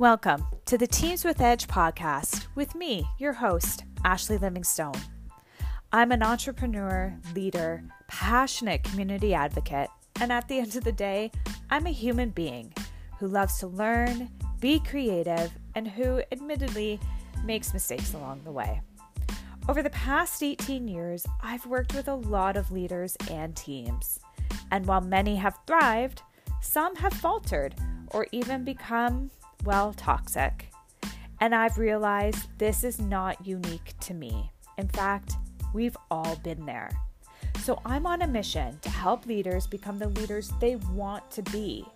Welcome to the Teams with Edge podcast with me, your host, Ashley Livingstone. I'm an entrepreneur, leader, passionate community advocate, and at the end of the day, I'm a human being who loves to learn, be creative, and who admittedly makes mistakes along the way. Over the past 18 years, I've worked with a lot of leaders and teams. And while many have thrived, some have faltered or even become well, toxic. And I've realized this is not unique to me. In fact, we've all been there. So I'm on a mission to help leaders become the leaders they want to be,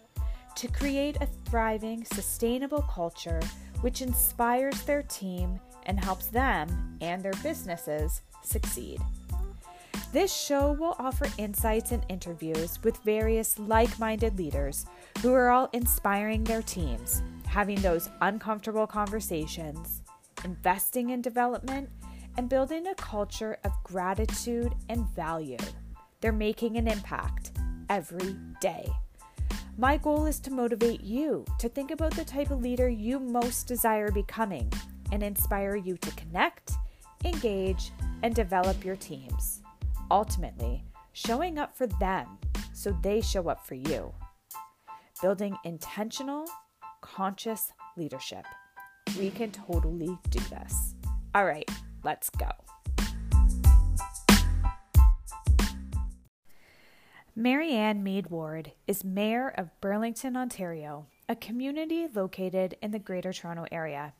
to create a thriving, sustainable culture which inspires their team and helps them and their businesses succeed. This show will offer insights and interviews with various like minded leaders who are all inspiring their teams having those uncomfortable conversations, investing in development, and building a culture of gratitude and value. They're making an impact every day. My goal is to motivate you to think about the type of leader you most desire becoming and inspire you to connect, engage, and develop your teams. Ultimately, showing up for them so they show up for you. Building intentional, conscious leadership. We can totally do this. All right, let's go. Marianne Meed Ward is Mayor of Burlington, Ontario, a community located in the Greater Toronto Area.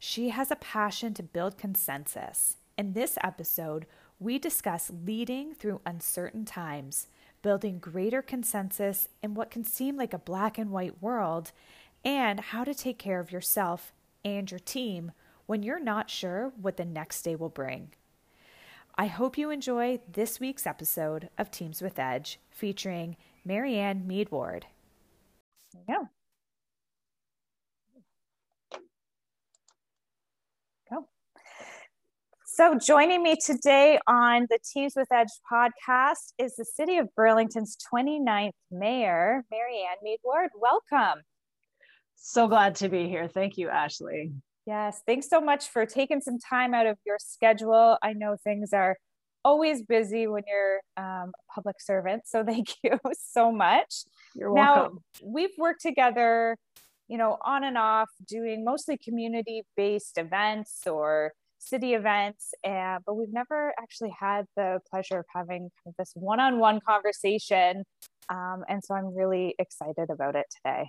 She has a passion to build consensus. In this episode, we discuss leading through uncertain times, building greater consensus in what can seem like a black and white world, and how to take care of yourself and your team when you're not sure what the next day will bring. I hope you enjoy this week's episode of Teams with Edge featuring Marianne Meed Ward. You go. So, joining me today on the Teams with Edge podcast is the City of Burlington's 29th Mayor, Marianne Meed Ward. Welcome. So glad to be here. Thank you, Ashley. Yes, thanks so much for taking some time out of your schedule. I know things are always busy when you're um, a public servant, so thank you so much. You're welcome. Now, we've worked together, you know, on and off, doing mostly community-based events or city events, and but we've never actually had the pleasure of having kind of this one-on-one conversation, um, and so I'm really excited about it today.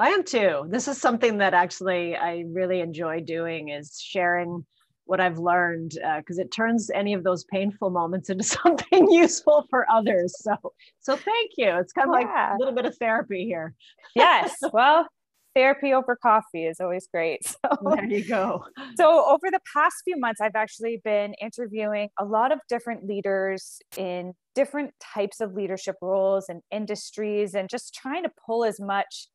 I am too. This is something that actually I really enjoy doing is sharing what I've learned because uh, it turns any of those painful moments into something useful for others. So, so thank you. It's kind of yeah. like a little bit of therapy here. Yes. Well, therapy over coffee is always great. So there you go. So over the past few months, I've actually been interviewing a lot of different leaders in different types of leadership roles and industries and just trying to pull as much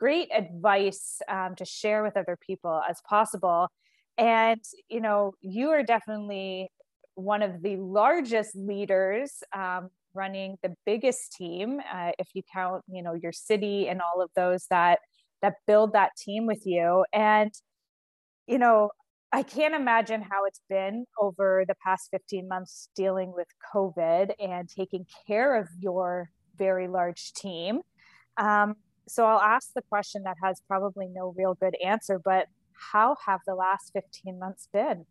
great advice um, to share with other people as possible. And, you know, you are definitely one of the largest leaders um, running the biggest team, uh, if you count, you know, your city and all of those that that build that team with you. And, you know, I can't imagine how it's been over the past 15 months dealing with COVID and taking care of your very large team. Um, so I'll ask the question that has probably no real good answer, but how have the last 15 months been?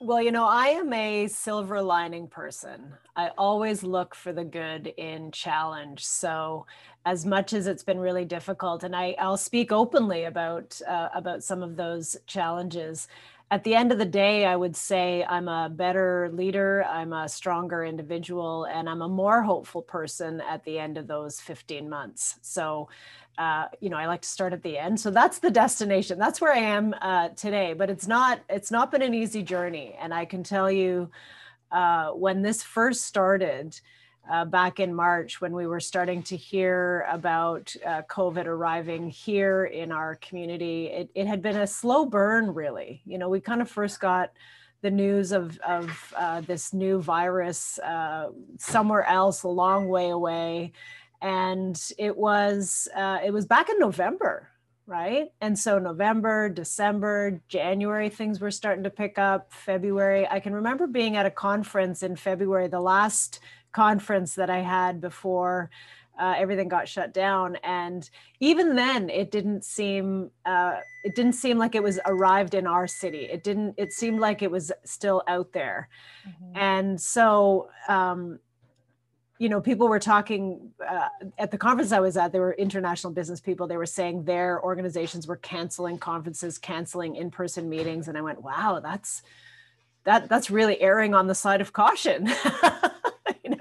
well, you know, I am a silver lining person. I always look for the good in challenge. So, as much as it's been really difficult, and I, I'll speak openly about uh, about some of those challenges at the end of the day, I would say I'm a better leader, I'm a stronger individual, and I'm a more hopeful person at the end of those 15 months. So, uh, you know, I like to start at the end. So that's the destination. That's where I am uh, today. But it's not. It's not been an easy journey, and I can tell you, uh, when this first started uh, back in March when we were starting to hear about uh, COVID arriving here in our community. It, it had been a slow burn, really. You know, we kind of first got the news of, of uh, this new virus uh, somewhere else, a long way away. And it was uh, it was back in November right? And so November, December, January, things were starting to pick up. February, I can remember being at a conference in February, the last conference that I had before uh, everything got shut down. And even then it didn't seem uh, it didn't seem like it was arrived in our city. It didn't it seemed like it was still out there. Mm-hmm. and so um, you know people were talking uh, at the conference i was at there were international business people. They were saying their organizations were canceling conferences canceling in-person meetings. And i went wow that's that that's really erring on the side of caution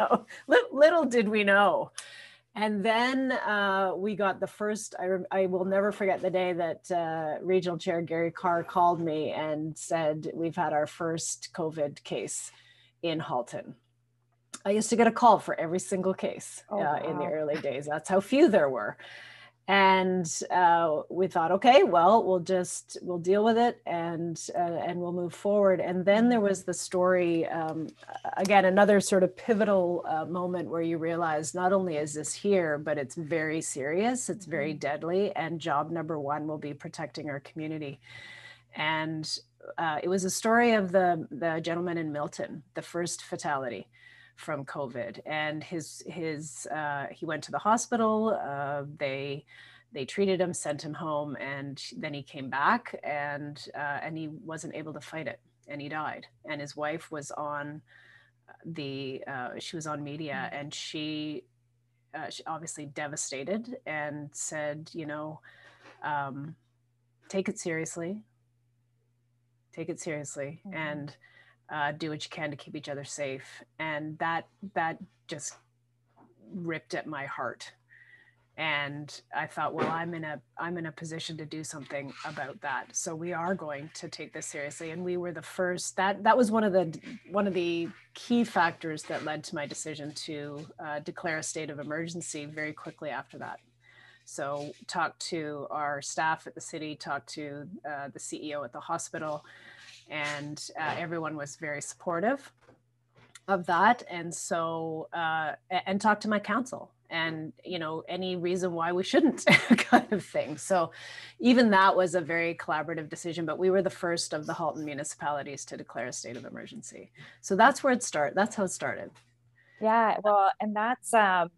know little did we know and then uh, we got the first, I, I will never forget the day that uh, Regional Chair Gary Carr called me and said, We've had our first COVID case in Halton. I used to get a call for every single case oh, uh, wow. in the early days. That's how few there were and uh, we thought okay well we'll just we'll deal with it and uh, and we'll move forward. And then there was the story um, again another sort of pivotal uh, moment where you realize not only is this here but it's very serious it's very mm-hmm. deadly and job number one will be protecting our community. And uh, it was a story of the the gentleman in milton the first fatality from COVID, and his his uh, he went to the hospital. Uh, they they treated him, sent him home, and then he came back, and uh, and he wasn't able to fight it, and he died. And his wife was on the uh, she was on media, mm. and she, uh, she obviously devastated and said, you know, um, take it seriously, take it seriously, mm-hmm. and uh, do what you can to keep each other safe. And that that just ripped at my heart. And i thought well i'm in a i'm in a position to do something about that. So we are going to take this seriously. And we were the first that that was one of the one of the key factors that led to my decision to uh, declare a state of emergency very quickly after that. So talked to our staff at the city talked to uh, the ceo at the hospital and uh, everyone was very supportive of that. And so uh, and talk to my council and you know any reason why we shouldn't kind of thing. So even that was a very collaborative decision but we were the first of the halton municipalities to declare a state of emergency. So that's where it started that's how it started. Yeah well and that's um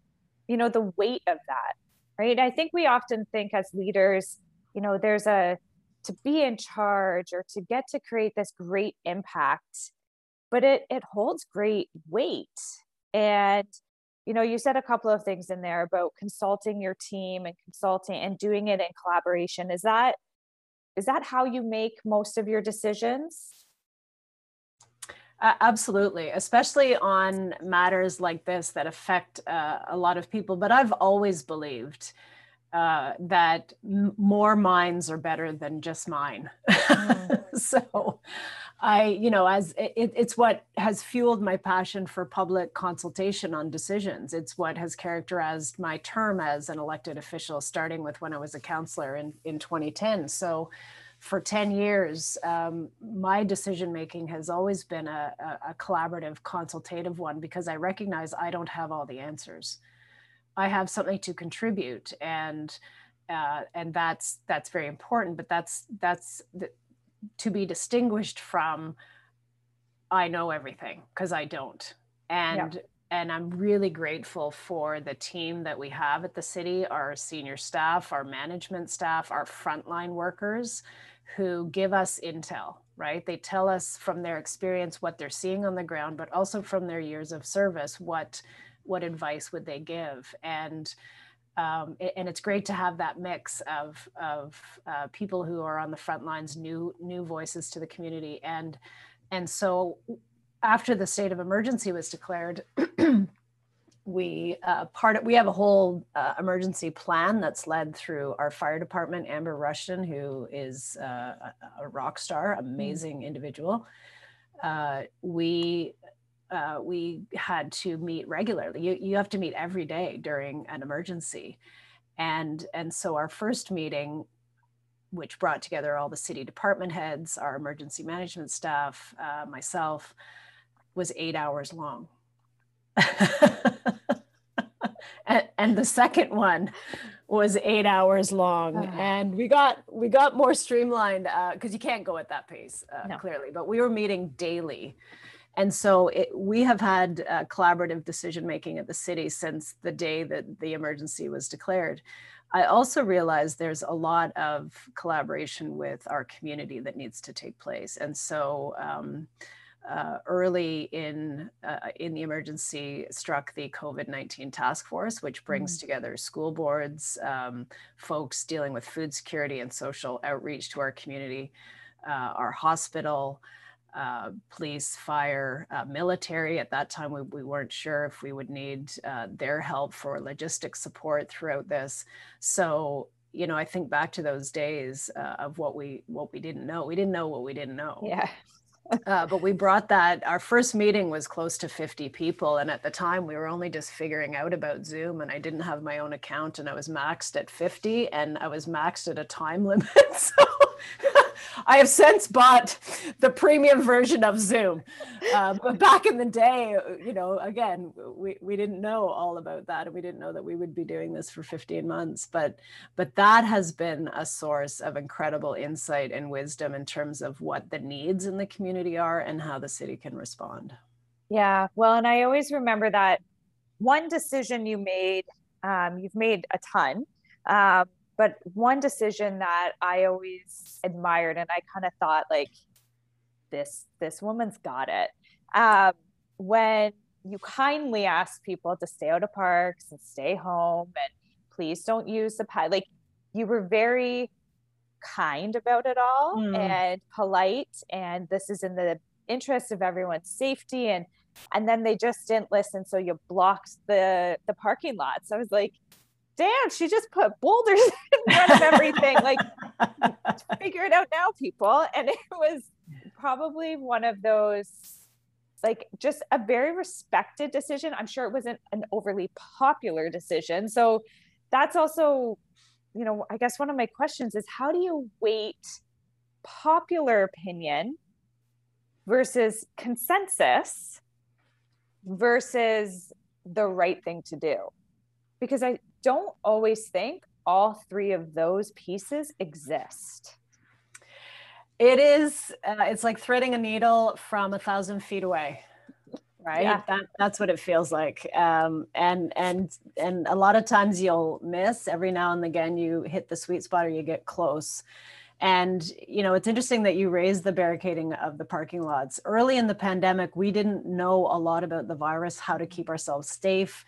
you know the weight of that right? I think we often think as leaders you know there's a to be in charge or to get to create this great impact but it it holds great weight. And you know you said a couple of things in there about consulting your team and consulting and doing it in collaboration. Is that is that how you make most of your decisions? Uh, absolutely especially on matters like this that affect uh, a lot of people. But i've always believed uh, that m- more minds are better than just mine. Mm. so, I, you know, as it, it's what has fueled my passion for public consultation on decisions. It's what has characterized my term as an elected official, starting with when I was a councillor in, in 2010. So, for 10 years, um, my decision making has always been a, a, a collaborative, consultative one because I recognize I don't have all the answers. I have something to contribute, and uh, and that's that's very important. But that's that's the, to be distinguished from I know everything because I don't, and. Yeah. And I'm really grateful for the team that we have at the city, our senior staff, our management staff, our frontline workers who give us intel, right? They tell us from their experience what they're seeing on the ground, but also from their years of service what what advice would they give and um, and it's great to have that mix of of uh, people who are on the front lines, new new voices to the community, and and so after the state of emergency was declared, we uh, part of, we have a whole uh, emergency plan that's led through our fire department, Amber Rushton, who is uh, a, rock star, mm. amazing individual. Uh, we uh, we had to meet regularly. You, you have to meet every day during an emergency. And, and so our first meeting, which brought together all the city department heads, our emergency management staff, uh, myself, was eight hours long. and, and the second one was eight hours long and we got we got more streamlined because uh, you can't go at that pace uh, no. clearly but we were meeting daily and so it, we have had uh, collaborative decision making at the city since the day that the emergency was declared i also realize there's a lot of collaboration with our community that needs to take place and so um, uh, early in uh, in the emergency struck the COVID-19 task force, which brings mm. together school boards, um, folks dealing with food security and social outreach to our community, uh, our hospital, uh, police, fire, uh, military. At that time, we, we weren't sure if we would need uh, their help for logistic support throughout this. So you know, I think back to those days of what we what we didn't know. We didn't know what we didn't know. Yeah uh, but we brought that our first meeting was close to 50 people and at the time we were only just figuring out about zoom and i didn't have my own account and i was maxed at 50 and i was maxed at a time limit so I have since bought the premium version of Zoom. Uh, but back in the day, you know, again, we, we didn't know all about that. And we didn't know that we would be doing this for 15 months. But but that has been a source of incredible insight and wisdom in terms of what the needs in the community are and how the city can respond. Yeah. Well, and I always remember that one decision you made, um, you've made a ton. Um, but one decision that I always admired and I kind of thought like this this woman's got it. Um, when you kindly ask people to stay out of parks and stay home and please don't use the pad like you were very kind about it all mm. and polite and this is in the interest of everyone's safety and and then they just didn't listen so you blocked the the parking lots i was like damn, she just put boulders in front of everything. like, figure it out now, people. And it was probably one of those, like, just a very respected decision. I'm sure it wasn't an overly popular decision. So that's also, you know, I guess one of my questions is how do you weight popular opinion versus consensus versus the right thing to do? Because I don't always think all three of those pieces exist. It is, uh, it's like threading a needle from a thousand feet away. Right. Yeah. That, that's what it feels like. Um, and, and, and a lot of times you'll miss every now and again, you hit the sweet spot or you get close. And, you know, it's interesting that you raised the barricading of the parking lots. Early in the pandemic, we didn't know a lot about the virus, how to keep ourselves safe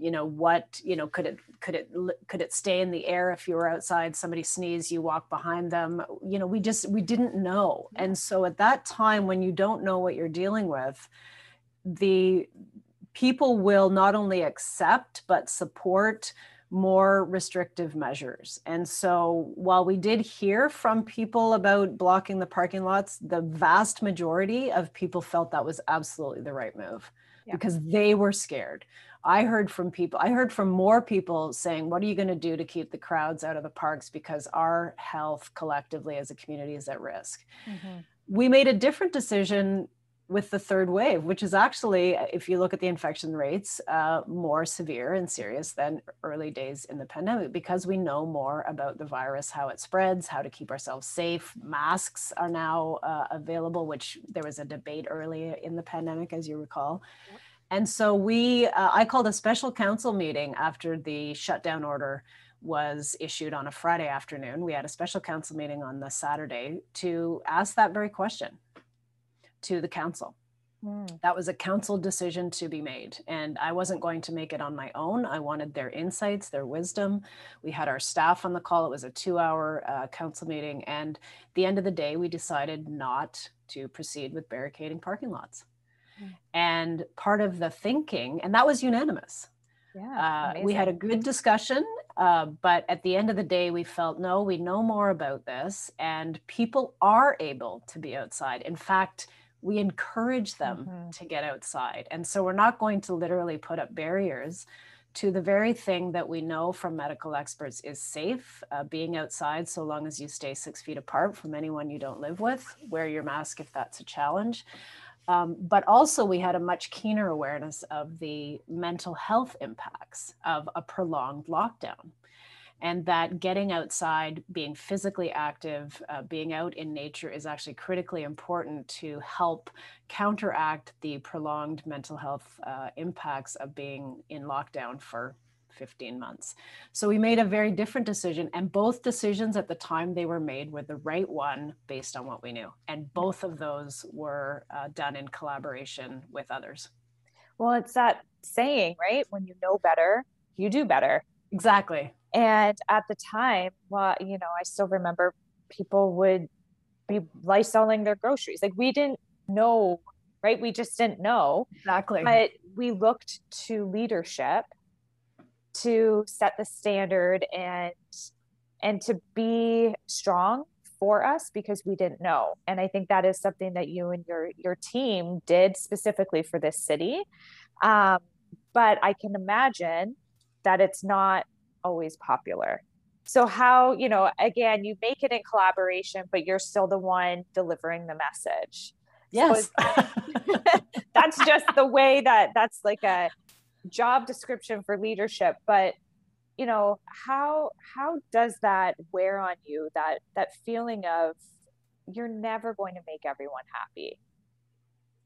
you know what you know could it could it could it stay in the air if you were outside somebody sneeze you walk behind them you know we just we didn't know and so at that time when you don't know what you're dealing with the people will not only accept but support more restrictive measures. And so while we did hear from people about blocking the parking lots, the vast majority of people felt that was absolutely the right move yeah. because they were scared. I heard from people, I heard from more people saying, What are you going to do to keep the crowds out of the parks? Because our health collectively as a community is at risk. Mm-hmm. We made a different decision with the third wave, which is actually, if you look at the infection rates, uh, more severe and serious than early days in the pandemic because we know more about the virus, how it spreads, how to keep ourselves safe. Masks are now uh, available, which there was a debate early in the pandemic, as you recall. Yep and so we, uh, I called a special council meeting after the shutdown order was issued on a Friday afternoon. We had a special council meeting on the Saturday to ask that very question to the council. Mm. That was a council decision to be made. And I wasn't going to make it on my own. I wanted their insights, their wisdom. We had our staff on the call. It was a two hour uh, council meeting. And the end of the day, we decided not to proceed with barricading parking lots. And part of the thinking, and that was unanimous. Yeah, uh, we had a good discussion, uh, but at the end of the day, we felt no, we know more about this, and people are able to be outside. In fact, we encourage them mm-hmm. to get outside. And so we're not going to literally put up barriers to the very thing that we know from medical experts is safe uh, being outside so long as you stay six feet apart from anyone you don't live with wear your mask if that's a challenge um, but also, we had a much keener awareness of the mental health impacts of a prolonged lockdown. and that getting outside, being physically active, uh, being out in nature is actually critically important to help counteract the prolonged mental health uh, impacts of being in lockdown for 15 months. So we made a very different decision, and both decisions at the time they were made were the right one based on what we knew. And both of those were uh, done in collaboration with others. Well, it's that saying, right? When you know better, you do better. Exactly. And at the time, well, you know, I still remember people would be lysoling their groceries. Like we didn't know, right? We just didn't know. Exactly. But we looked to leadership to set the standard and and to be strong for us because we didn't know. And i think that is something that you and your your team did specifically for this city. Um, but i can imagine that it's not always popular. So how you know again you make it in collaboration but you're still the one delivering the message. Yes. so that's just the way that that's like a job description for leadership but you know how how does that wear on you that that feeling of you're never going to make everyone happy?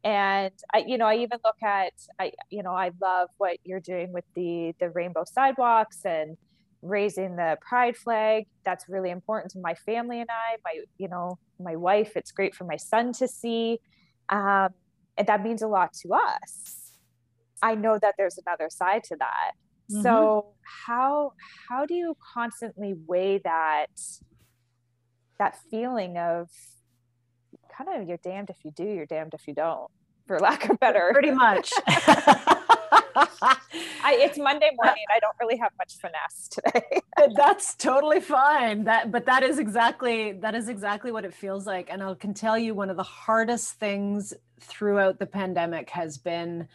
And i you know i even look at i you know i love what you're doing with the the rainbow sidewalks and raising the pride flag. That's really important to my family and i. My you know my wife it's great for my son to see um, and that means a lot to us I know that there's another side to that. Mm-hmm. So how how do you constantly weigh that that feeling of kind of you're damned if you do, you're damned if you don't, for lack of better. Pretty much. I, it's Monday morning. I don't really have much finesse today. That's totally fine. That, but that is exactly that is exactly what it feels like. And I can tell you, one of the hardest things throughout the pandemic has been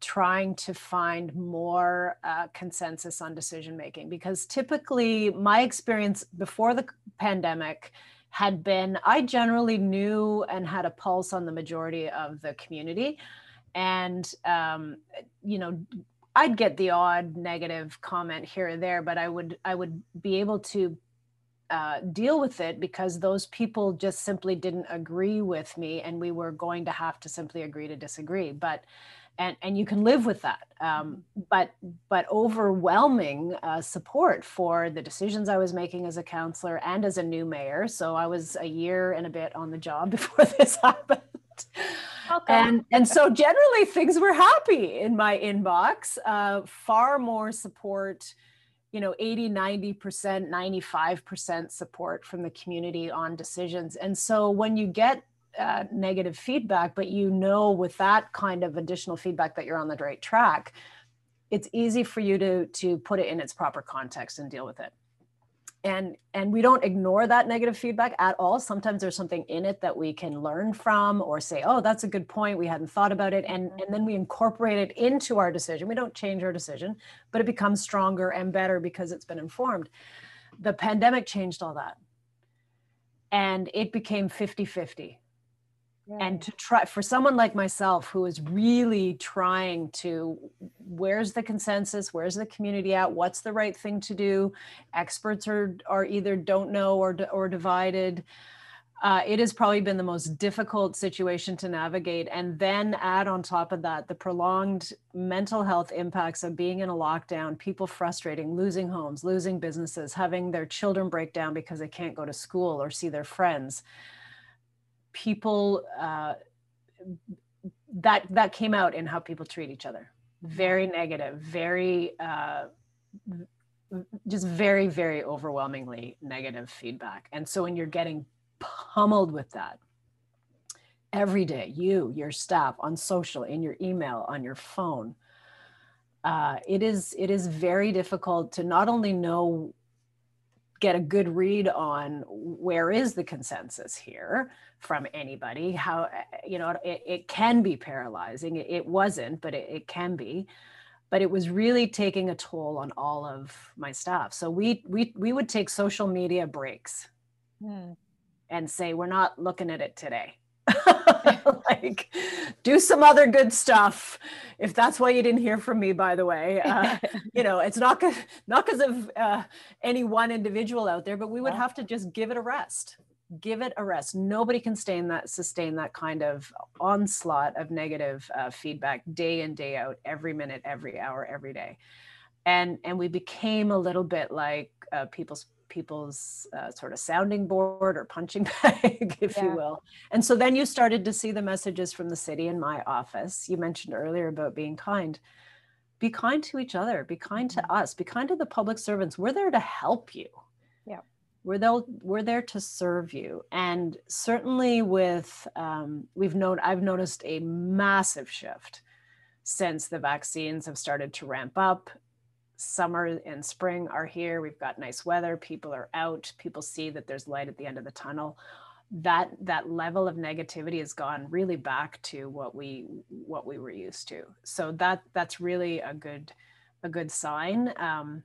trying to find more uh, consensus on decision making because typically my experience before the pandemic had been i generally knew and had a pulse on the majority of the community. And um, you know i'd get the odd negative comment here or there but i would i would be able to uh, deal with it because those people just simply didn't agree with me and we were going to have to simply agree to disagree but and and you can live with that um, mm-hmm. but but overwhelming uh, support for the decisions i was making as a councillor and as a new mayor so i was a year and a bit on the job before this happened okay. and and so generally things were happy in my inbox uh, far more support you know 80 90% 95% support from the community on decisions and so when you get uh, negative feedback, but you know with that kind of additional feedback that you're on the right track, it's easy for you to to put it in its proper context and deal with it. And and we don't ignore that negative feedback at all. Sometimes there's something in it that we can learn from or say, oh, that's a good point. We hadn't thought about it. And, mm-hmm. and then we incorporate it into our decision. We don't change our decision, but it becomes stronger and better because it's been informed. The pandemic changed all that. And it became 50 50 and to try for someone like myself who is really trying to where's the consensus? Where's the community at? What's the right thing to do? Experts are are either don't know or or divided. Uh, it has probably been the most difficult situation to navigate and then add on top of that the prolonged mental health impacts of being in a lockdown people frustrating losing homes losing businesses having their children break down because they can't go to school or see their friends people uh, that that came out in how people treat each other. Very negative very uh, just very very overwhelmingly negative feedback. And so when you're getting pummeled with that every day you your staff on social in your email on your phone uh, it is it is very difficult to not only know get a good read on where is the consensus here from anybody how eh, eh, you know it, it can be paralyzing. It, it wasn't but it, it, can be. But it was really taking a toll on all of my staff so we we we would take social media breaks hmm. and say we're not looking at it today like do some other good stuff if that's why you didn't hear from me by the way. Uh, you know it's not cause, not because of uh, any one individual out there but we would have to just give it a rest. Give it a rest. Nobody can sustain that sustain that kind of onslaught of negative uh, feedback day in day out every minute every hour every day. And and we became a little bit like uh, people's people's uh, sort of sounding board or punching bag, if yeah. you will. And so then you started to see the messages from the city in my office. You mentioned earlier about being kind. Be kind to each other, be kind to mm-hmm. us, be kind to the public servants. We're there to help you. Yeah. We're there, we're there to serve you. And certainly with, um, we've known, I've noticed a massive shift since the vaccines have started to ramp up summer and spring are here. We've got nice weather. People are out. People see that there's light at the end of the tunnel. That that level of negativity has gone really back to what we what we were used to. So that that's really a good a good sign. Um,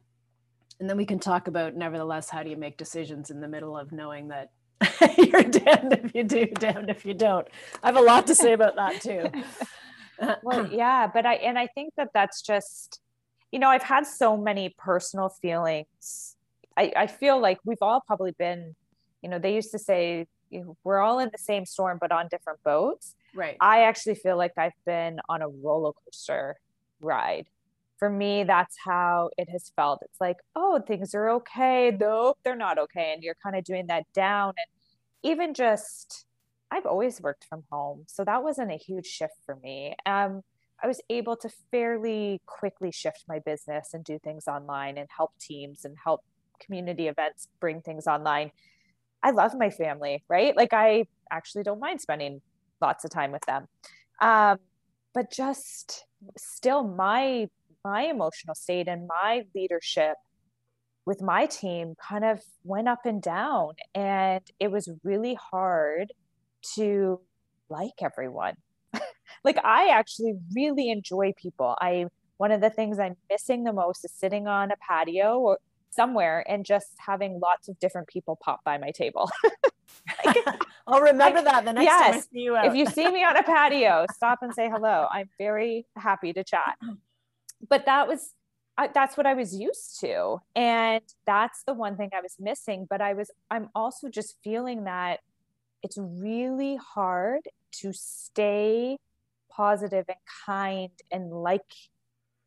and then we can talk about, nevertheless, how do you make decisions in the middle of knowing that you're damned if you do, damned if you don't. I have a lot to say about that too. well, yeah, but I and I think that that's just you know, I've had so many personal feelings. I, I feel like we've all probably been, you know, they used to say you know, we're all in the same storm but on different boats. Right. I actually feel like I've been on a roller coaster ride. For me, that's how it has felt. It's like, oh, things are okay. Nope, they're not okay. And you're kind of doing that down. And even just, I've always worked from home. So that wasn't a huge shift for me. Um, I was able to fairly quickly shift my business and do things online and help teams and help community events bring things online. I love my family, right? Like I actually don't mind spending lots of time with them. Um, but just still my my emotional state and my leadership with my team kind of went up and down and it was really hard to like everyone like I actually really enjoy people. I one of the things I'm missing the most is sitting on a patio or somewhere and just having lots of different people pop by my table. like, I'll remember I, that the next yes, time I see you out. if you see me on a patio, stop and say hello. I'm very happy to chat. But that was I, that's what I was used to, and that's the one thing I was missing. But I was I'm also just feeling that it's really hard to stay positive and kind and like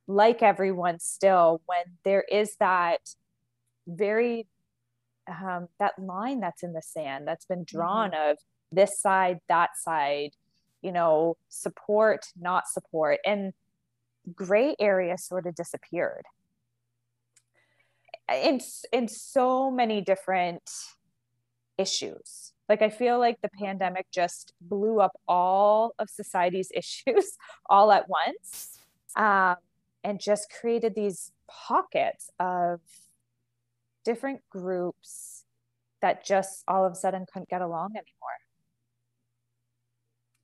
like everyone still when there is that very um, that line that's in the sand that's been drawn mm-hmm. of this side that side you know support not support and gray area sort of disappeared in in so many different issues like I feel like the pandemic just blew up all of society's issues all at once, um, and just created these pockets of different groups that just all of a sudden couldn't get along anymore.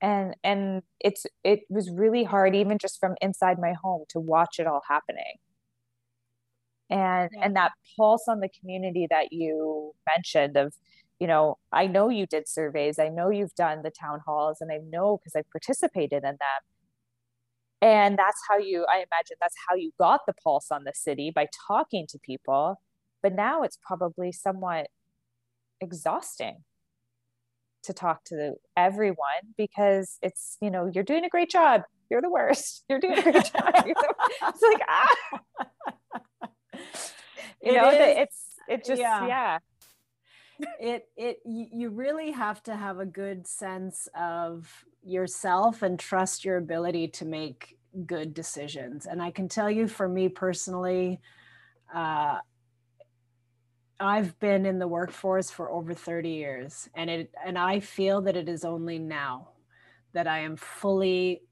And and it's it was really hard even just from inside my home to watch it all happening and yeah. and that pulse on the community that you mentioned of you know, I know you did surveys, I know you've done the town halls, and I know because I've participated in them. And that's how you, I imagine that's how you got the pulse on the city by talking to people. But now it's probably somewhat exhausting to talk to everyone because it's, you know, you're doing a great job. You're the worst. You're doing a great job. it's like, ah. You it know, is, it's, it just, yeah. yeah it it you really have to have a good sense of yourself and trust your ability to make good decisions. And i can tell you for me personally uh, i've been in the workforce for over 30 years and it and i feel that it is only now that i am fully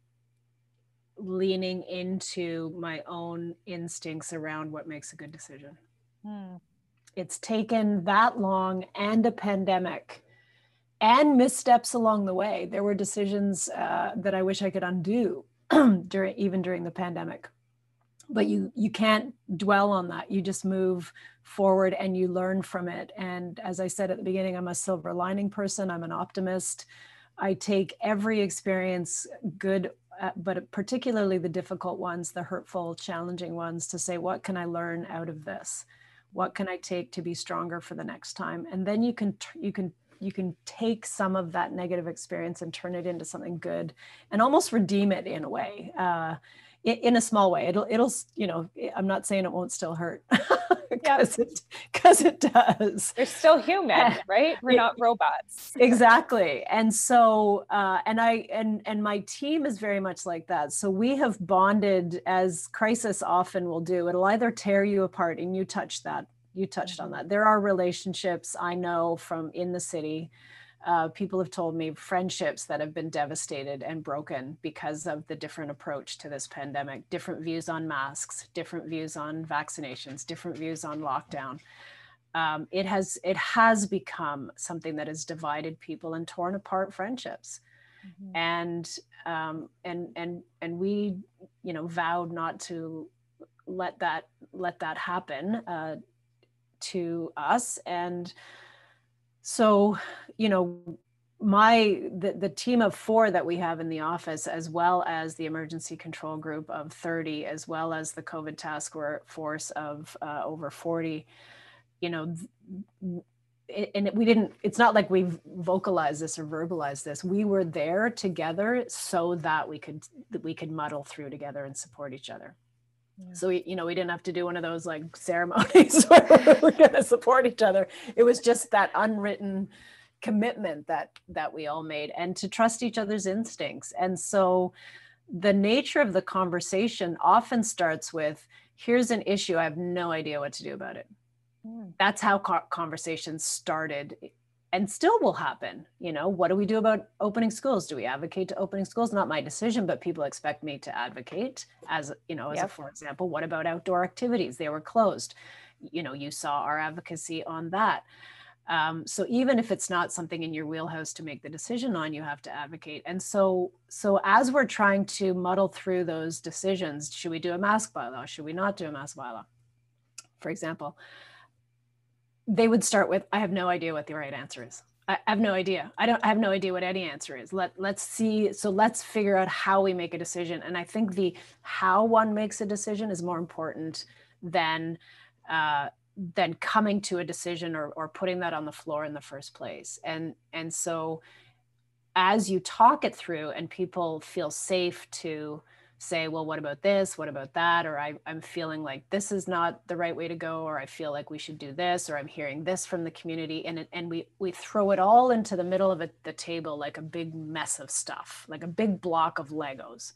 leaning into my own instincts around what makes a good decision. Hmm it's taken that long and a pandemic and missteps along the way. There were decisions uh, that I wish I could undo during even during the pandemic. But you you can't dwell on that. You just move forward and you learn from it. And as I said at the beginning, I'm a silver lining person. I'm an optimist. I take every experience, good, uh, but particularly the difficult ones, the hurtful, challenging ones, to say, what can I learn out of this? What can I take to be stronger for the next time? And then you can you can you can take some of that negative experience and turn it into something good, and almost redeem it in a way. Uh, in a small way. It'll it'll you know i'm not saying it won't still hurt because it because it does. We're still human right? We're not robots. Exactly. And so uh, and i and and my team is very much like that. So we have bonded as crisis often will do. It'll either tear you apart and you touch that you touched on mm-hmm. that. There are relationships i know from in the city uh, people have told me friendships that have been devastated and broken because of the different approach to this pandemic, different views on masks, different views on vaccinations, different views on lockdown. Um, it has it has become something that has divided people and torn apart friendships. Mm-hmm. And um, and and and we, you know, vowed not to let that let that happen uh, to us and so you know my the, the team of four that we have in the office as well as the emergency control group of 30 as well as the covid task force of uh, over 40 you know and we didn't it's not like we've vocalized this or verbalized this. We were there together so that we could that we could muddle through together and support each other so we, you know, we didn't have to do one of those like ceremonies where we're going to support each other. It was just that unwritten commitment that that we all made, and to trust each other's instincts. And so, the nature of the conversation often starts with, "Here's an issue. I have no idea what to do about it." Mm. That's how conversations started and still will happen you know? What do we do about opening schools? Do we advocate to opening schools? Not my decision but people expect me to advocate as you know as yep. a for example what about outdoor activities? They were closed. You know you saw our advocacy on that. Um, so even if it's not something in your wheelhouse to make the decision on you have to advocate. And so so as we're trying to muddle through those decisions should we do a mask bylaw? Should we not do a mask bylaw? For example they would start with, I have no idea what the right answer is. I have no idea. I don't I have no idea what any answer is. Let let's see. So let's figure out how we make a decision. And I think the how one makes a decision is more important than uh, than coming to a decision or or putting that on the floor in the first place. And and so as you talk it through and people feel safe to say, well, what about this? What about that? Or I, am feeling like this is not the right way to go, or I feel like we should do this, or I'm hearing this from the community. And, and we, we throw it all into the middle of it, the table like a big mess of stuff, like a big block of Legos,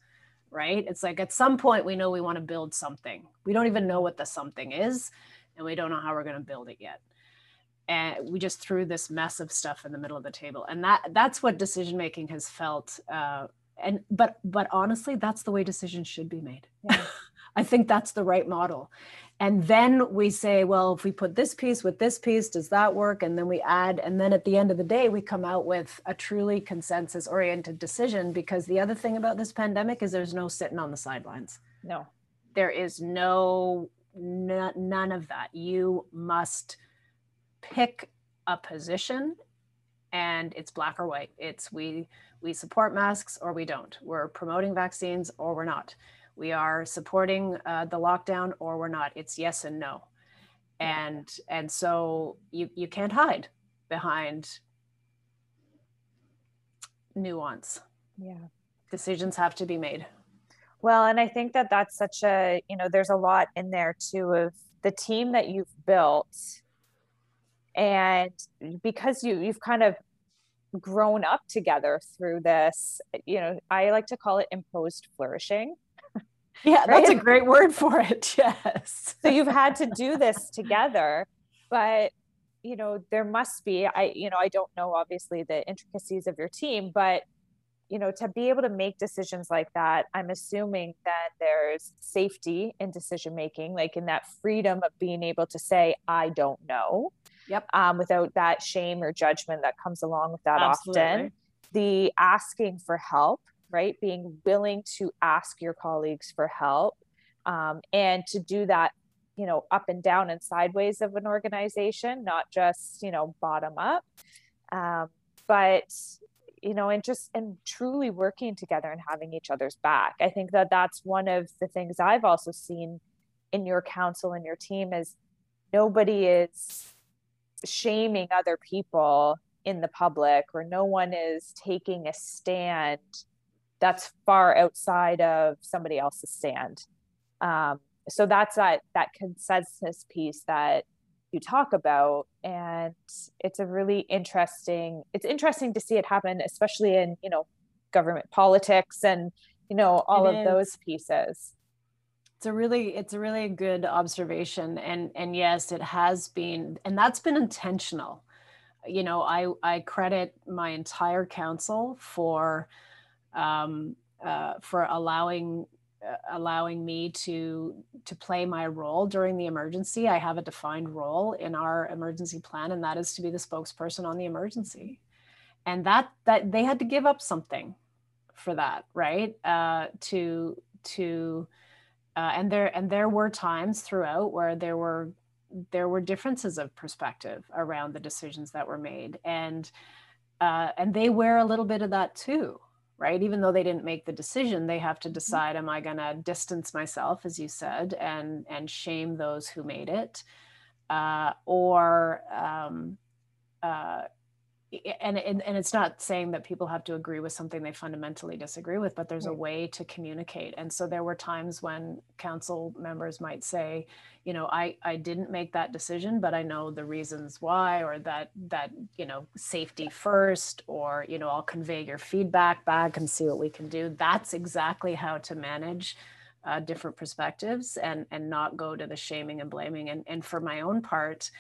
right? It's like at some point we know we want to build something. We don't even know what the something is, and we don't know how we're going to build it yet and we just threw this mess of stuff in the middle of the table and that that's what decision making has felt uh, and but but honestly that's the way decisions should be made. Yeah. i think that's the right model. And then we say well if we put this piece with this piece does that work? And then we add and then at the end of the day we come out with a truly consensus oriented decision because the other thing about this pandemic is there's no sitting on the sidelines. No. There is no n- none of that. You must pick a position and it's black or white it's we we support masks or we don't. We're promoting vaccines or we're not. We are supporting uh, the lockdown or we're not. It's yes and no. And and so you you can't hide behind nuance. Yeah. Decisions have to be made. Well, and I think that that's such a, you know, there's a lot in there too of the team that you've built and because you you've kind of grown up together through this you know i like to call it imposed flourishing. Yeah right? that's a great word for it yes. So you've had to do this together but you know there must be i you know i don't know obviously the intricacies of your team but you know to be able to make decisions like that i'm assuming that there's safety in decision making like in that freedom of being able to say i don't know Yep. Um, without that shame or judgment that comes along with that Absolutely. often. The asking for help, right? Being willing to ask your colleagues for help um, and to do that, you know, up and down and sideways of an organization, not just, you know, bottom up. Um, but you know and just and truly working together and having each other's back i think that that's one of the things i've also seen in your council and your team is nobody is shaming other people in the public or no one is taking a stand that's far outside of somebody else's stand um, so that's that that consensus piece that you talk about and it's a really interesting it's interesting to see it happen especially in you know government politics and you know all it of is. those pieces it's a really it's a really good observation and and yes it has been and that's been intentional. You know i i credit my entire council for um uh, for allowing uh, allowing me to to play my role during the emergency. I have a defined role in our emergency plan and that is to be the spokesperson on the emergency. And that that they had to give up something for that right? Uh, to to uh, and there and there were times throughout where there were there were differences of perspective around the decisions that were made and uh, and they wear a little bit of that too right? Even though they didn't make the decision, they have to mm-hmm. decide: Am I going to distance myself, as you said, and and shame those who made it, uh, or um, uh, and, and and it's not saying that people have to agree with something they fundamentally disagree with but there's right. a way to communicate. And so there were times when council members might say you know i i didn't make that decision but i know the reasons why or that that you know safety first or you know i'll convey your feedback back and see what we can do. That's exactly how to manage uh, different perspectives and and not go to the shaming and blaming. And and for my own part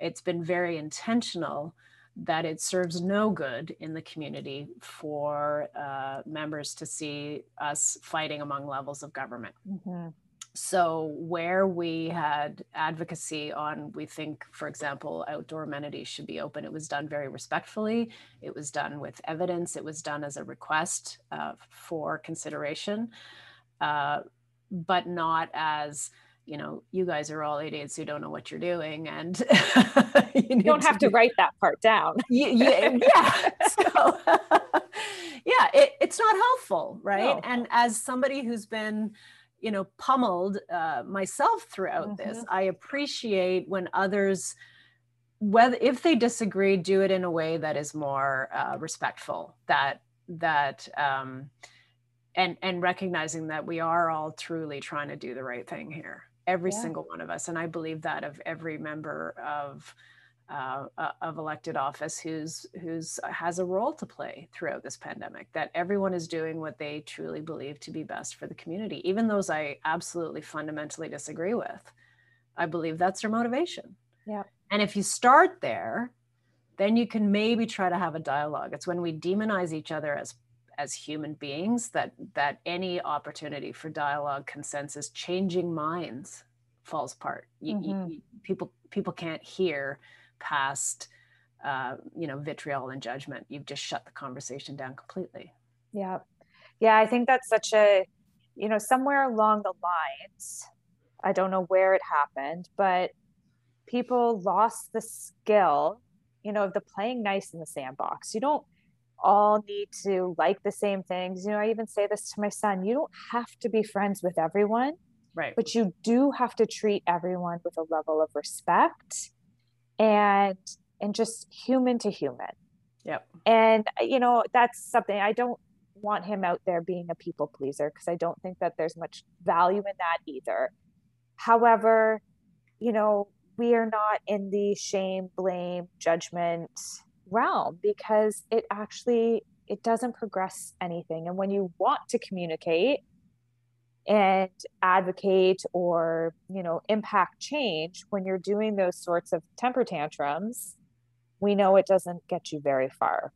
it's been very intentional that it serves no good in the community for uh, members to see us fighting among levels of government. Mm-hmm. So, where we had advocacy on, we think, for example, outdoor amenities should be open, it was done very respectfully. It was done with evidence. It was done as a request uh, for consideration, uh, but not as you know, you guys are all idiots who don't know what you're doing, and you, you don't have to, to, write that part down. yeah, yeah. So, yeah, it, it's not helpful, right? No. And as somebody who's been, you know, pummeled uh, myself throughout mm-hmm. this, I appreciate when others, whether if they disagree, do it in a way that is more uh, respectful. That that. Um, and and recognizing that we are all truly trying to do the right thing here every yeah. single one of us and i believe that of every member of uh, uh, of elected office who's who's uh, has a role to play throughout this pandemic that everyone is doing what they truly believe to be best for the community even those i absolutely fundamentally disagree with. I believe that's their motivation. Yeah. And if you start there then you can maybe try to have a dialogue. It's when we demonize each other as as human beings that that any opportunity for dialogue consensus changing minds falls apart. You, mm-hmm. you, people people can't hear past uh, you know vitriol and judgment. You've just shut the conversation down completely. Yeah yeah i think that's such a you know somewhere along the lines i don't know where it happened but people lost the skill you know of the playing nice in the sandbox. You don't all need to like the same things. You know, I even say this to my son you don't have to be friends with everyone. Right. But you do have to treat everyone with a level of respect and and just human to human. Yep. And you know, that's something I don't want him out there being a people pleaser because I don't think that there's much value in that either. However, you know, we are not in the shame, blame, judgment, realm because it actually it doesn't progress anything. And when you want to communicate and advocate or you know impact change when you're doing those sorts of temper tantrums we know it doesn't get you very far.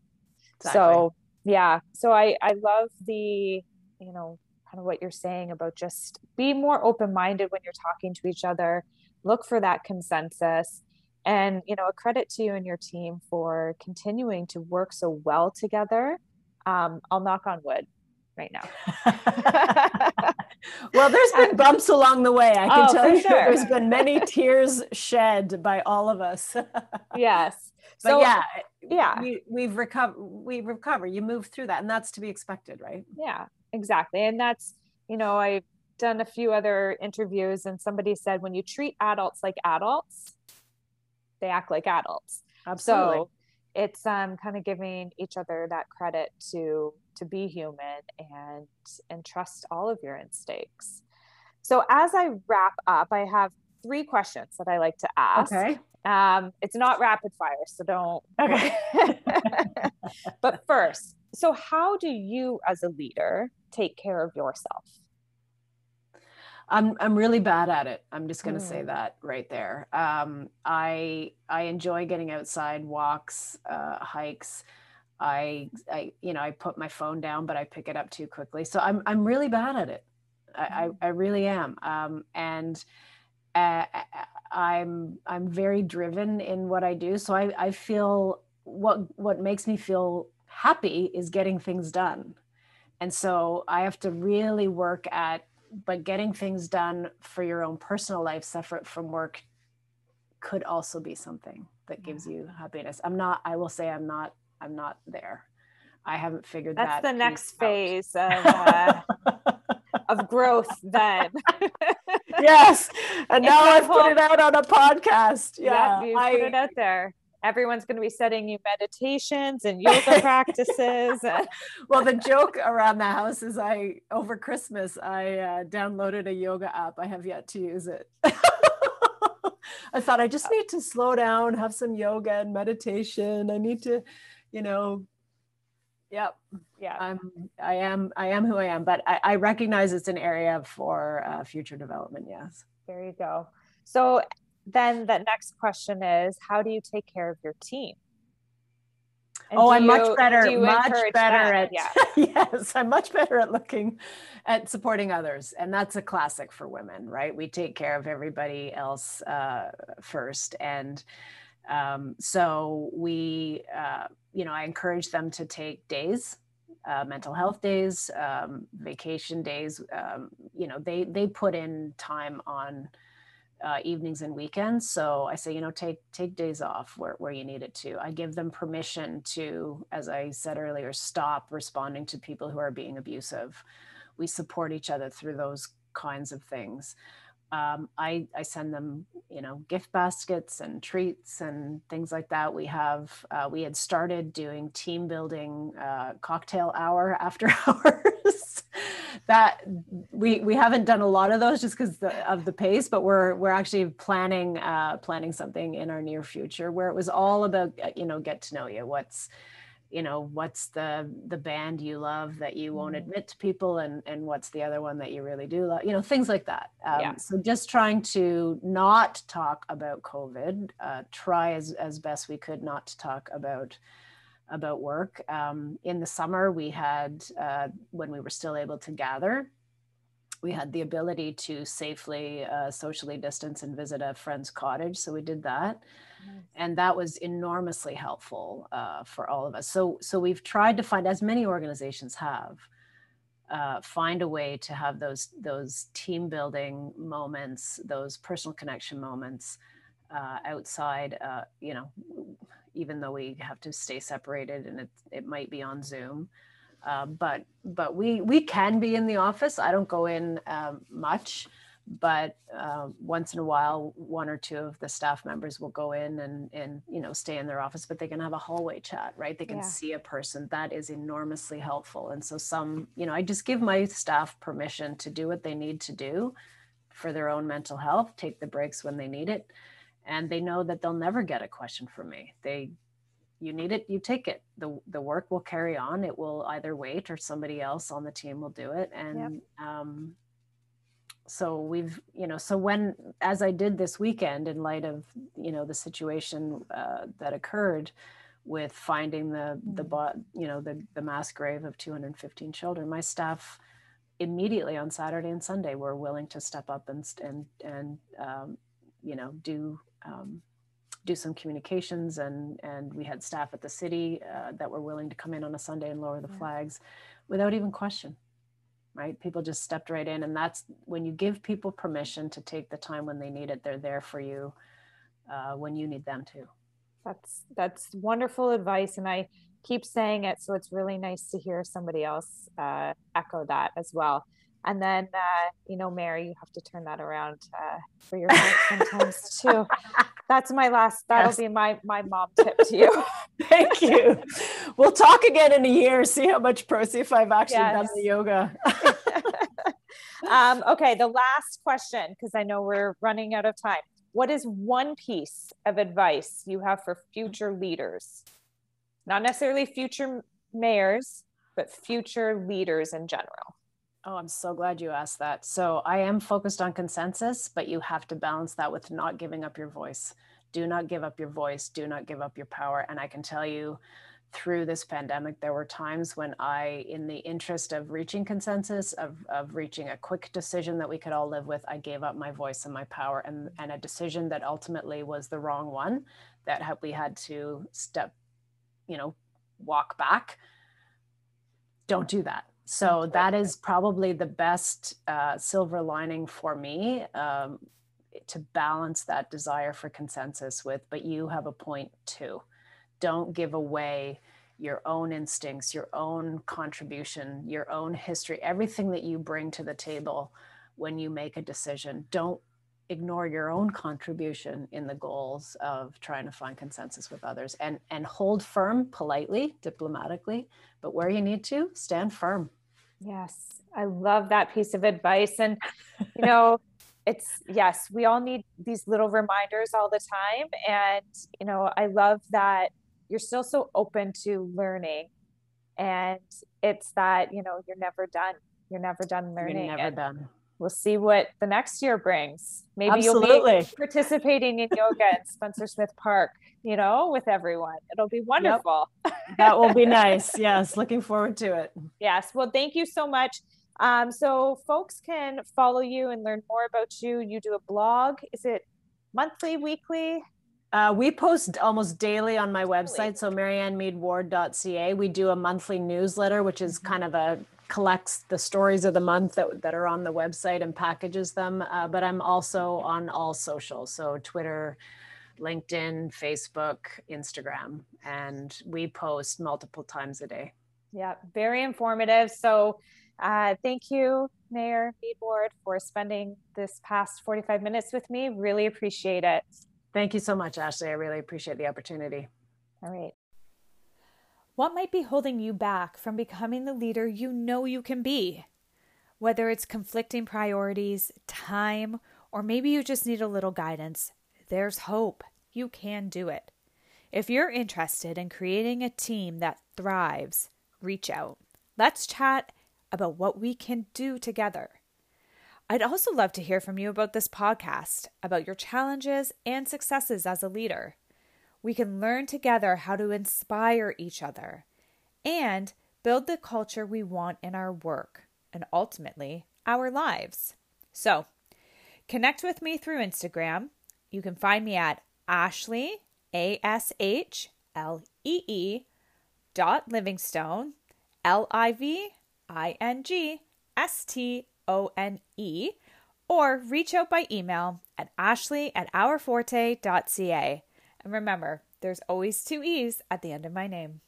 Exactly. so yeah. So i i love the you know kind of what you're saying about just be more open minded when you're talking to each other. Look for that consensus and you know a credit to you and your team for continuing to work so well together. Um, i'll knock on wood right now. Well there's been bumps along the way i can oh, tell you. sure. there's been many tears shed by all of us. Yes. But so, yeah yeah. we, we've recovered we recover. You move through that and that's to be expected right? Yeah exactly. And that's you know i've done a few other interviews and somebody said when you treat adults like adults they act like adults Absolutely. so it's um kind of giving each other that credit to to be human and and trust all of your instincts so as i wrap up i have three questions that i like to ask okay um, it's not rapid fire, so don't. Okay. but first, so how do you, as a leader, take care of yourself? I'm I'm really bad at it. I'm just going to mm. say that right there. Um, I I enjoy getting outside, walks, uh, hikes. I I you know I put my phone down, but I pick it up too quickly. So I'm I'm really bad at it. I I, Hmm. I really am. Um, and uh, I'm I'm very driven in what I do. So I, I feel what what makes me feel happy is getting things done. And so I have to really work at but getting things done for your own personal life separate from work could also be something that gives you happiness. I'm not I will say I'm not I'm not there. I haven't figured that out. That's that. the next out. phase of uh, of growth then. yes. And now I've put it out on a podcast. Yeah. you I, put it out there. Everyone's going to be setting you meditations and yoga practices. well, the joke around the house is I, over Christmas, I uh, downloaded a yoga app. I have yet to use it. I thought I just need to slow down, have some yoga and meditation. I need to, you know, yep. yeah. I'm, I am, I am who I am, but I, I recognize it's an area for uh, future development. Yes. There you go. So then the next question is how do you take care of your team? And oh, I'm you- much better, much better at yeah. yes, I'm much better at looking at supporting others, and that's a classic for women, right? We take care of everybody else uh, first, and um, so we, uh, you know, I encourage them to take days. Uh, mental health days, um, vacation days. Um, you know, they they put in time on uh, evenings and weekends. So I say, you know, take take days off where, where you need it to. I give them permission to, as I said earlier, stop responding to people who are being abusive. We support each other through those kinds of things. Um, I, I send them, you know, gift baskets and treats and things like that. We have, uh, we had started doing team building uh, cocktail hour after hours. that we we haven't done a lot of those just because of the pace, but we're we're actually planning uh, planning something in our near future where it was all about uh, you know get to know you. What's you know what's the the band you love that you won't Mhm. admit to people and and what's the other one that you really do love you know things like that um, Yeah. so just trying to not talk about covid uh, try as as best we could not to talk about about work um, in the summer we had uh, when we were still able to gather we had the ability to safely uh, socially distance and visit a friend's cottage so we did that and that was enormously helpful uh, for all of us. So, so we've tried to find, as many organizations have, uh, find a way to have those those team building moments, those personal connection moments uh, outside. Uh, you know, even though we have to stay separated and it it might be on Zoom. Uh, but but we we can be in the office. I don't go in um, much but uh, once in a while one or two of the staff members will go in and and you know stay in their office but they can have a hallway chat right they can Yeah. see a person that is enormously helpful and so some you know i just give my staff permission to do what they need to do for their own mental health take the breaks when they need it and they know that they'll never get a question from me. They you need it you take it. The the work will carry on. It will either wait or somebody else on the team will do it. And um so we've you know so when as i did this weekend in light of you know the situation uh, that occurred with finding the the Mhm. bot you know the the mass grave of 215 children my staff immediately on saturday and sunday were willing to step up and and and um, you know do um, do some communications and and we had staff at the city uh, that were willing to come in on a sunday and lower the Yeah. flags without even question right people just stepped right in and that's when you give people permission to take the time when they need it they're there for you uh, when you need them to That's that's wonderful advice, and I keep saying it, so it's really nice to hear somebody else uh, echo that as well. And then, uh, you know, Mary, you have to turn that around uh, for your sometimes too. That's my last. That'll yes. be my my mom tip to you. Thank you. We'll talk again in a year. See how much proceed I've actually yes. done the yoga. um, okay, the last question because I know we're running out of time. What is one piece of advice you have for future leaders? Not necessarily future mayors, but future leaders in general. Oh, I'm so glad you asked that. So I am focused on consensus, but you have to balance that with not giving up your voice. Do not give up your voice. Do not give up your power. And I can tell you through this pandemic, there were times when I, in the interest of reaching consensus, of, of reaching a quick decision that we could all live with, I gave up my voice and my power and, and a decision that ultimately was the wrong one that we had to step, you know, walk back. Don't do that so that is probably the best uh, silver lining for me um, to balance that desire for consensus with but you have a point too. Don't give away your own instincts your own contribution your own history everything that you bring to the table when you make a decision. Don't ignore your own contribution in the goals of trying to find consensus with others and and hold firm politely diplomatically but where you need to stand firm Yes, I love that piece of advice. And, you know, it's yes, we all need these little reminders all the time. And, you know, I love that you're still so open to learning. And it's that, you know, you're never done. You're never done learning. You're never done we'll see what the next year brings. Maybe Absolutely. you'll be participating in yoga at Spencer Smith Park, you know, with everyone. It'll be wonderful. Yep. that will be nice. Yes. Looking forward to it. Yes. Well, thank you so much. Um, so folks can follow you and learn more about you. You do a blog. Is it monthly, weekly? Uh, we post almost daily on my website, so mariannemeedward.ca. We do a monthly newsletter, which is mm-hmm. kind of a collects the stories of the month that, that are on the website and packages them. Uh, but I'm also on all social, so Twitter, LinkedIn, Facebook, Instagram, and we post multiple times a day. Yeah, very informative. So uh, thank you, Mayor Meed for spending this past 45 minutes with me. Really appreciate it. Thank you so much, Ashlee. I really appreciate the opportunity. All right. What might be holding you back from becoming the leader you know you can be? Whether it's conflicting priorities, time, or maybe you just need a little guidance, there's hope. You can do it. If you're interested in creating a team that thrives, reach out. Let's chat about what we can do together. I'd also love to hear from you about this podcast, about your challenges and successes as a leader we can learn together how to inspire each other and build the culture we want in our work and ultimately our lives. So, connect with me through Instagram. You can find me at Ashlee, A S H L E E dot Livingstone, L I V I N G S T O N E, or reach out by email at ashlee at ourforte.ca. And remember, there's always two E's at the end of my name.